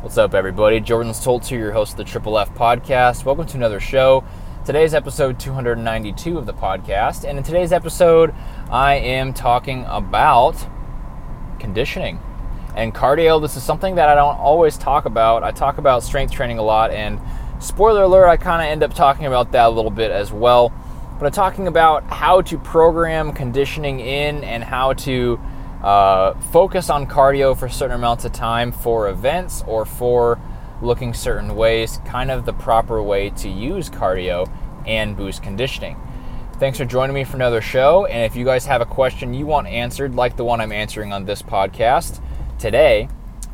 What's up, everybody? Jordan Stolz your host of the Triple F podcast. Welcome to another show. Today's episode 292 of the podcast, and in today's episode, I am talking about conditioning and cardio. This is something that I don't always talk about. I talk about strength training a lot, and spoiler alert, I kind of end up talking about that a little bit as well. But I'm talking about how to program conditioning in and how to uh, focus on cardio for certain amounts of time for events or for looking certain ways, kind of the proper way to use cardio and boost conditioning. Thanks for joining me for another show. And if you guys have a question you want answered, like the one I'm answering on this podcast today,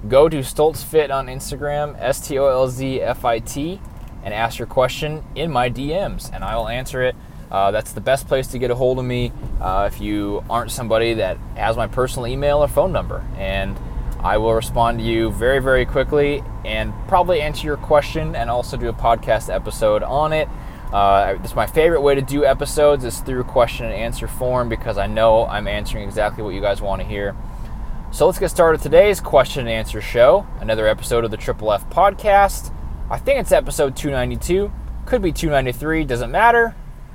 go to StolzFit on Instagram, S T O L Z F I T, and ask your question in my DMs, and I will answer it uh, that's the best place to get a hold of me uh, if you aren't somebody that has my personal email or phone number. And I will respond to you very, very quickly and probably answer your question and also do a podcast episode on it. Uh, is my favorite way to do episodes is through question and answer form because I know I'm answering exactly what you guys want to hear. So let's get started today's question and answer show. Another episode of the Triple F podcast. I think it's episode 292. Could be 293. Doesn't matter.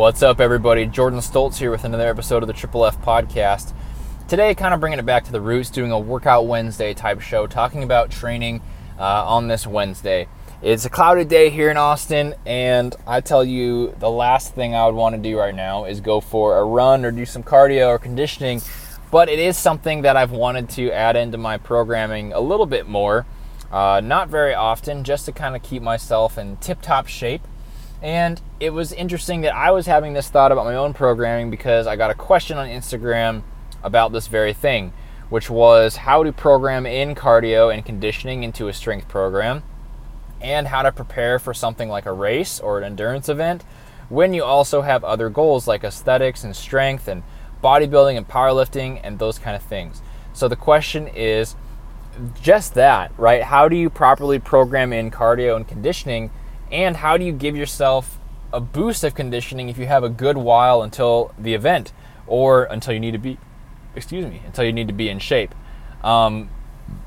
What's up, everybody? Jordan Stolz here with another episode of the Triple F podcast. Today, kind of bringing it back to the roots, doing a Workout Wednesday type show, talking about training uh, on this Wednesday. It's a cloudy day here in Austin, and I tell you, the last thing I would want to do right now is go for a run or do some cardio or conditioning, but it is something that I've wanted to add into my programming a little bit more. Uh, not very often, just to kind of keep myself in tip top shape. And it was interesting that I was having this thought about my own programming because I got a question on Instagram about this very thing, which was how to program in cardio and conditioning into a strength program and how to prepare for something like a race or an endurance event when you also have other goals like aesthetics and strength and bodybuilding and powerlifting and those kind of things. So the question is just that, right? How do you properly program in cardio and conditioning and how do you give yourself a boost of conditioning if you have a good while until the event or until you need to be, excuse me, until you need to be in shape? Um,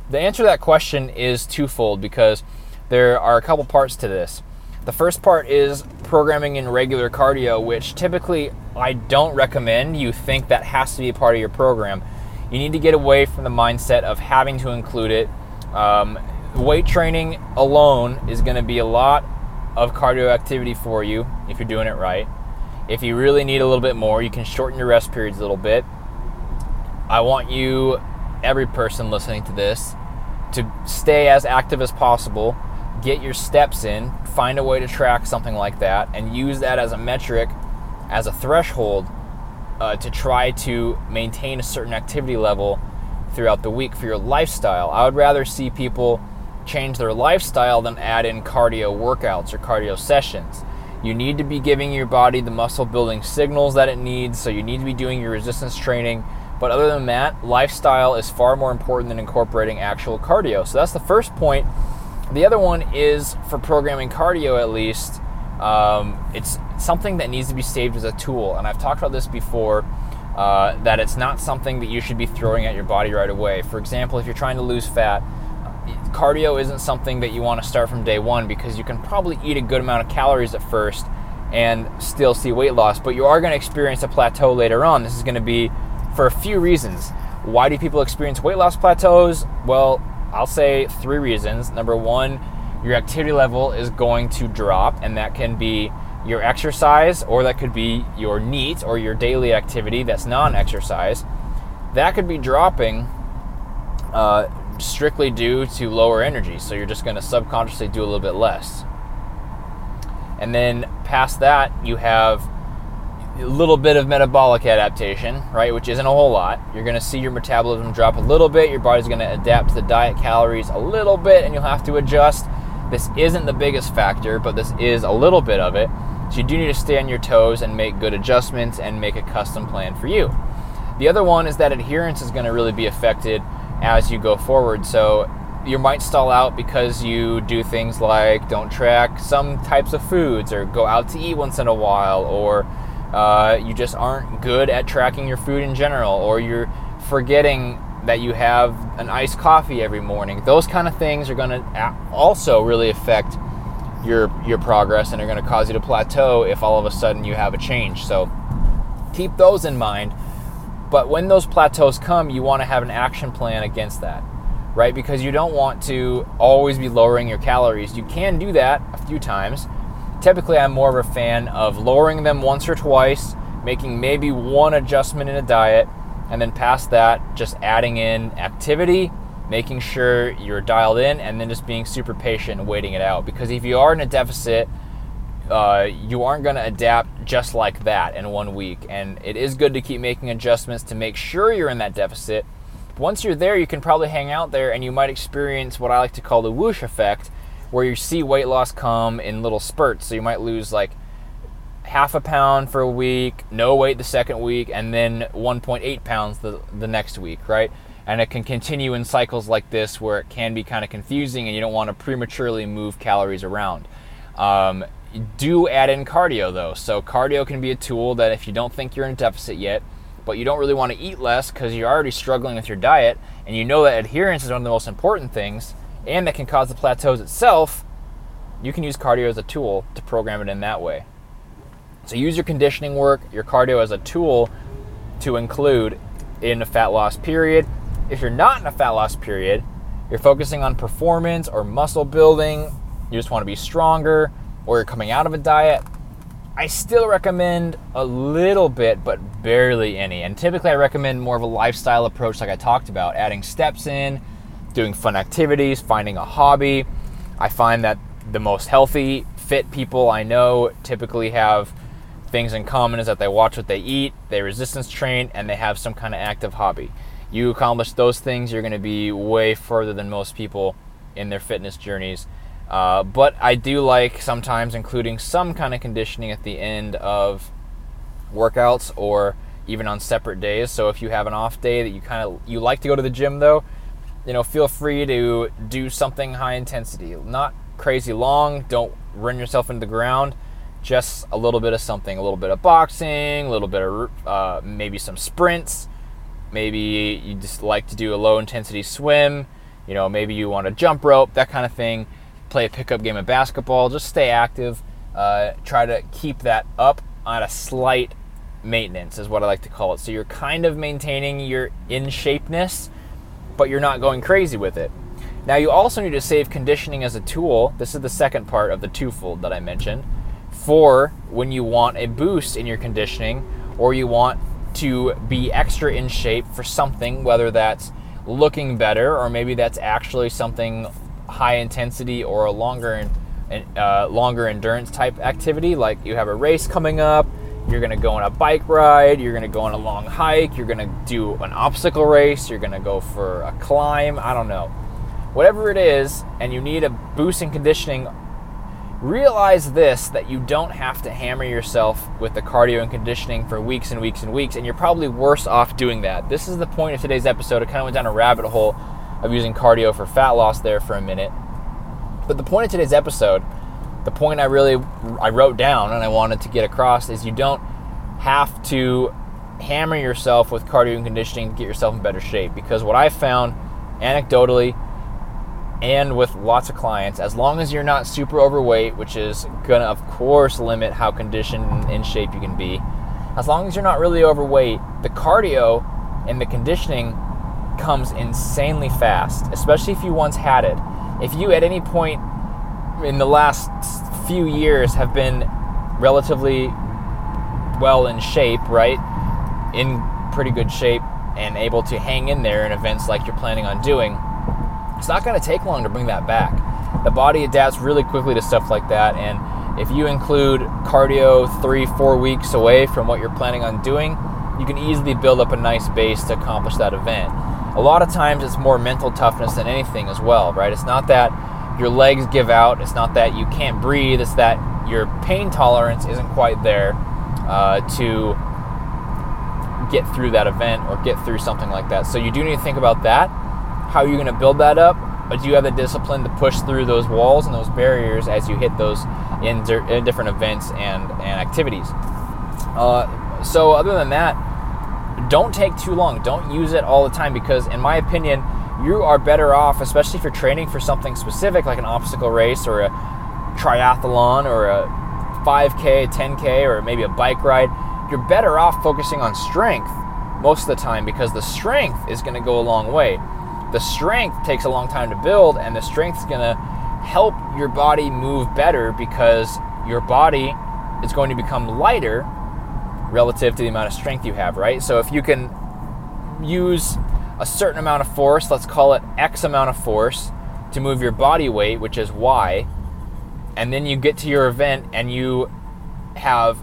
the answer to that question is twofold because there are a couple parts to this. The first part is programming in regular cardio, which typically I don't recommend. You think that has to be a part of your program. You need to get away from the mindset of having to include it. Um, weight training alone is going to be a lot of cardio activity for you if you're doing it right. If you really need a little bit more, you can shorten your rest periods a little bit. I want you, every person listening to this, to stay as active as possible, get your steps in, find a way to track something like that, and use that as a metric, as a threshold uh, to try to maintain a certain activity level throughout the week for your lifestyle. I would rather see people change their lifestyle than add in cardio workouts or cardio sessions. You need to be giving your body the muscle building signals that it needs, so you need to be doing your resistance training. But other than that, lifestyle is far more important than incorporating actual cardio. So that's the first point. The other one is for programming cardio, at least, um, it's something that needs to be saved as a tool. And I've talked about this before. Uh, that it's not something that you should be throwing at your body right away. For example, if you're trying to lose fat, cardio isn't something that you want to start from day one because you can probably eat a good amount of calories at first and still see weight loss, but you are going to experience a plateau later on. This is going to be for a few reasons. Why do people experience weight loss plateaus? Well, I'll say three reasons. Number one, your activity level is going to drop, and that can be your exercise, or that could be your NEAT or your daily activity that's non exercise. That could be dropping uh, strictly due to lower energy. So you're just going to subconsciously do a little bit less. And then past that, you have a little bit of metabolic adaptation, right, which isn't a whole lot. You're going to see your metabolism drop a little bit. Your body's going to adapt to the diet calories a little bit, and you'll have to adjust. This isn't the biggest factor, but this is a little bit of it. So you do need to stay on your toes and make good adjustments and make a custom plan for you. The other one is that adherence is going to really be affected as you go forward. So you might stall out because you do things like don't track some types of foods or go out to eat once in a while or uh, you just aren't good at tracking your food in general, or you're forgetting that you have an iced coffee every morning. Those kind of things are going to also really affect your your progress and are going to cause you to plateau if all of a sudden you have a change. So keep those in mind. But when those plateaus come, you want to have an action plan against that, right? Because you don't want to always be lowering your calories. You can do that a few times, typically I'm more of a fan of lowering them once or twice, making maybe one adjustment in a diet, and then past that, just adding in activity, making sure you're dialed in, and then just being super patient and waiting it out. Because if you are in a deficit, uh, you aren't going to adapt just like that in one week. And it is good to keep making adjustments to make sure you're in that deficit. Once you're there, you can probably hang out there and you might experience what I like to call the whoosh effect, where you see weight loss come in little spurts. So you might lose like half a pound for a week, no weight the second week, and then 1.8 pounds the, the next week, right? And it can continue in cycles like this where it can be kind of confusing and you don't want to prematurely move calories around. Um, do add in cardio though. So, cardio can be a tool that if you don't think you're in deficit yet, but you don't really want to eat less because you're already struggling with your diet and you know that adherence is one of the most important things, and that can cause the plateaus itself, you can use cardio as a tool to program it in that way. So use your conditioning work, your cardio as a tool to include in a fat loss period. If you're not in a fat loss period, you're focusing on performance or muscle building, you just want to be stronger, or you're coming out of a diet, I still recommend a little bit, but barely any. And typically, I recommend more of a lifestyle approach, like I talked about, adding steps in, doing fun activities, finding a hobby. I find that the most healthy, fit people I know typically have things in common is that they watch what they eat, they resistance train, and they have some kind of active hobby. You accomplish those things, you're going to be way further than most people in their fitness journeys. Uh, but I do like sometimes including some kind of conditioning at the end of workouts or even on separate days. So if you have an off day that you kind of you like to go to the gym though, you know, feel free to do something high intensity. Not crazy long, don't run yourself into the ground. Just a little bit of something, a little bit of boxing, a little bit of uh, maybe some sprints. Maybe you just like to do a low intensity swim. You know, maybe you want to jump rope, that kind of thing. Play a pickup game of basketball. Just stay active. Uh, try to keep that up on a slight maintenance, is what I like to call it. So you're kind of maintaining your in shapeness but you're not going crazy with it. Now, you also need to save conditioning as a tool. This is the second part of the twofold that I mentioned for when you want a boost in your conditioning or you want to be extra in shape for something, whether that's looking better or maybe that's actually something high intensity or a longer uh, longer endurance type activity like you have a race coming up you're going to go on a bike ride, you're going to go on a long hike, you're going to do an obstacle race, you're going to go for a climb, I don't know. Whatever it is, and you need a boost in conditioning, realize this that you don't have to hammer yourself with the cardio and conditioning for weeks and weeks and weeks, and you're probably worse off doing that. This is the point of today's episode. I kind of went down a rabbit hole of using cardio for fat loss there for a minute. But the point of today's episode the point I really I wrote down and I wanted to get across is you don't have to hammer yourself with cardio and conditioning to get yourself in better shape because what I found anecdotally and with lots of clients as long as you're not super overweight which is to of course limit how conditioned and in shape you can be as long as you're not really overweight the cardio and the conditioning comes insanely fast especially if you once had it if you at any point in the last few years have been relatively well in shape, right? In pretty good shape and able to hang in there in events like you're planning on doing, it's not going to take long to bring that back. The body adapts really quickly to stuff like that, and If you include cardio three, four weeks away from what you're planning on doing, you can easily build up a nice base to accomplish that event. A lot of times it's more mental toughness than anything as well, right? It's not that your legs give out, it's not that you can't breathe, it's that your pain tolerance isn't quite there uh, to get through that event or get through something like that. So you do need to think about that. How are you going to build that up? But do you have the discipline to push through those walls and those barriers as you hit those in, in different events and, and activities? Uh, so other than that, don't take too long. Don't use it all the time because, in my opinion, you are better off, especially if you're training for something specific like an obstacle race or a triathlon or a 5K, 10K, or maybe a bike ride you're better off focusing on strength most of the time because the strength is going to go a long way. The strength takes a long time to build, and the strength is going to help your body move better because your body is going to become lighter relative to the amount of strength you have, right? So if you can use a certain amount of force, let's call it X amount of force, to move your body weight, which is Y, and then you get to your event and you have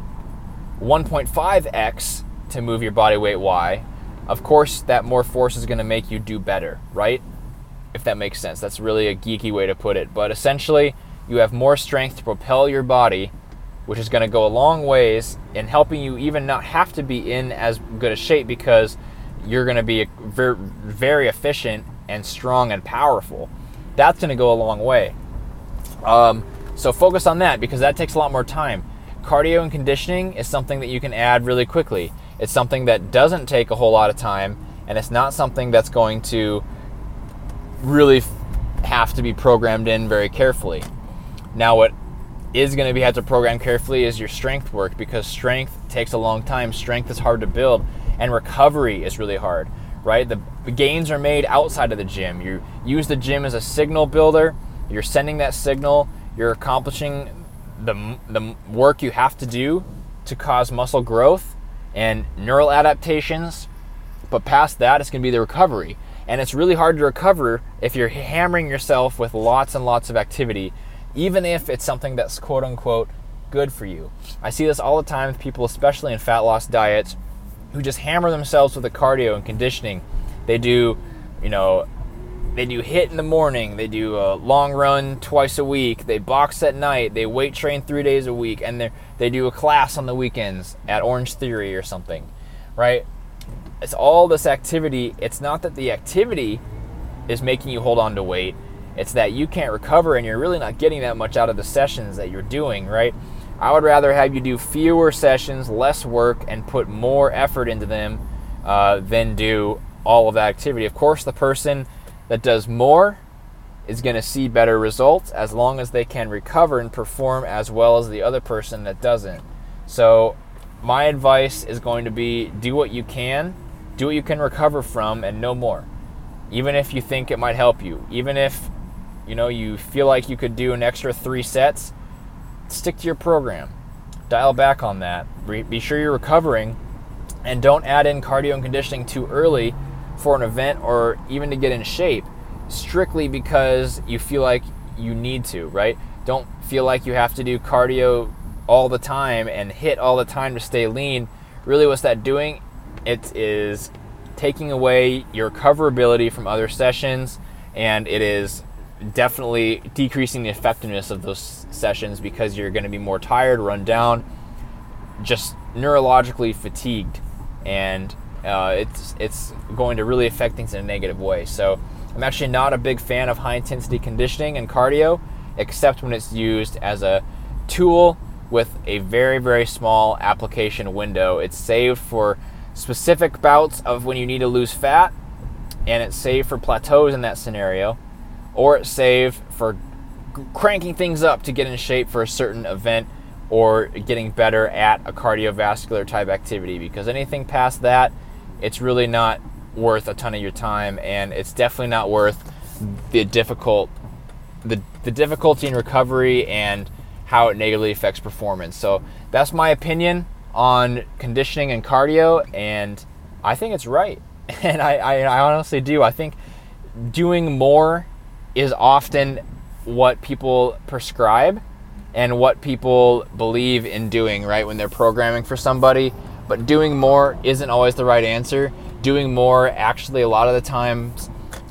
1.5x to move your body weight y, of course, that more force is going to make you do better, right? If that makes sense. That's really a geeky way to put it. But essentially, you have more strength to propel your body, which is going to go a long ways in helping you even not have to be in as good a shape because you're going to be very, very efficient and strong and powerful. That's going to go a long way. Um, so focus on that because that takes a lot more time cardio and conditioning is something that you can add really quickly. It's something that doesn't take a whole lot of time, and it's not something that's going to really have to be programmed in very carefully. Now, what is going to be had to program carefully is your strength work because strength takes a long time. Strength is hard to build, and recovery is really hard. Right? The, gains are made outside of the gym. You use the gym as a signal builder. You're sending that signal. You're accomplishing the, the work you have to do to cause muscle growth and neural adaptations. But past that, it's going to be the recovery. And it's really hard to recover if you're hammering yourself with lots and lots of activity, even if it's something that's quote unquote good for you. I see this all the time with people, especially in fat loss diets, who just hammer themselves with the cardio and conditioning. They do, you know, they do HIIT in the morning, they do a long run twice a week, they box at night, they weight train three days a week, and they they do a class on the weekends at Orangetheory or something, right? It's all this activity. It's not that the activity is making you hold on to weight. It's that you can't recover and you're really not getting that much out of the sessions that you're doing, right? I would rather have you do fewer sessions, less work, and put more effort into them uh, than do all of that activity. Of course, the person that does more is going to see better results as long as they can recover and perform as well as the other person that doesn't. So, my advice is going to be do what you can, do what you can recover from, and no more. Even if you think it might help you, even if you know you feel like you could do an extra three sets, stick to your program. Dial back on that. Be sure you're recovering, and don't add in cardio and conditioning too early for an event or even to get in shape strictly because you feel like you need to, right? Don't feel like you have to do cardio all the time and HIIT all the time to stay lean. Really, what's that doing? It is taking away your recoverability from other sessions and it is definitely decreasing the effectiveness of those sessions because you're going to be more tired, run down, just neurologically fatigued. And uh, it's it's going to really affect things in a negative way. So I'm actually not a big fan of high intensity conditioning and cardio, except when it's used as a tool with a very very small application window. It's saved for specific bouts of when you need to lose fat, and it's saved for plateaus in that scenario, or it's saved for cranking things up to get in shape for a certain event or getting better at a cardiovascular type activity because anything past that it's really not worth a ton of your time, and it's definitely not worth the difficult the the difficulty in recovery and how it negatively affects performance. So that's my opinion on conditioning and cardio, and I think it's right. And I, I, I honestly do. I think doing more is often what people prescribe, and what people believe in doing, right, when they're programming for somebody. But doing more isn't always the right answer. Doing more, actually, a lot of the times,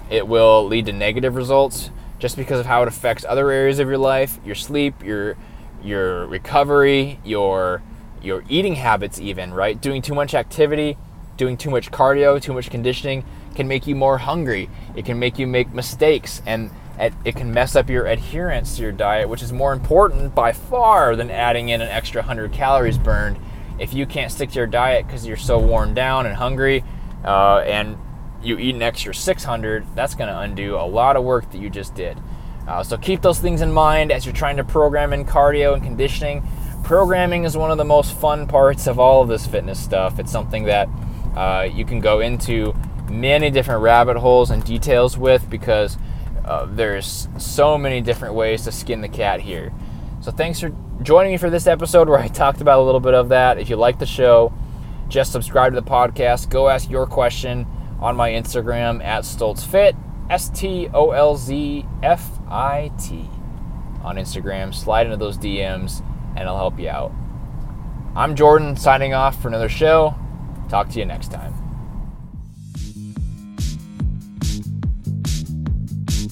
it will lead to negative results just because of how it affects other areas of your life, your sleep, your your recovery, your your eating habits even, right? Doing too much activity, doing too much cardio, too much conditioning can make you more hungry. It can make you make mistakes and it can mess up your adherence to your diet, which is more important by far than adding in an extra 100 calories burned. If you can't stick to your diet because you're so worn down and hungry, uh, and you eat an extra 600, that's going to undo a lot of work that you just did. Uh, so keep those things in mind as you're trying to program in cardio and conditioning. Programming is one of the most fun parts of all of this fitness stuff. It's something that uh, you can go into many different rabbit holes and details with because uh, there's so many different ways to skin the cat here. So thanks for joining me for this episode where I talked about a little bit of that. If you like the show, just subscribe to the podcast. Go ask your question on my Instagram at StolzFit, S T O L Z F I T. On Instagram, slide into those DMs and I'll help you out. I'm Jordan signing off for another show. Talk to you next time.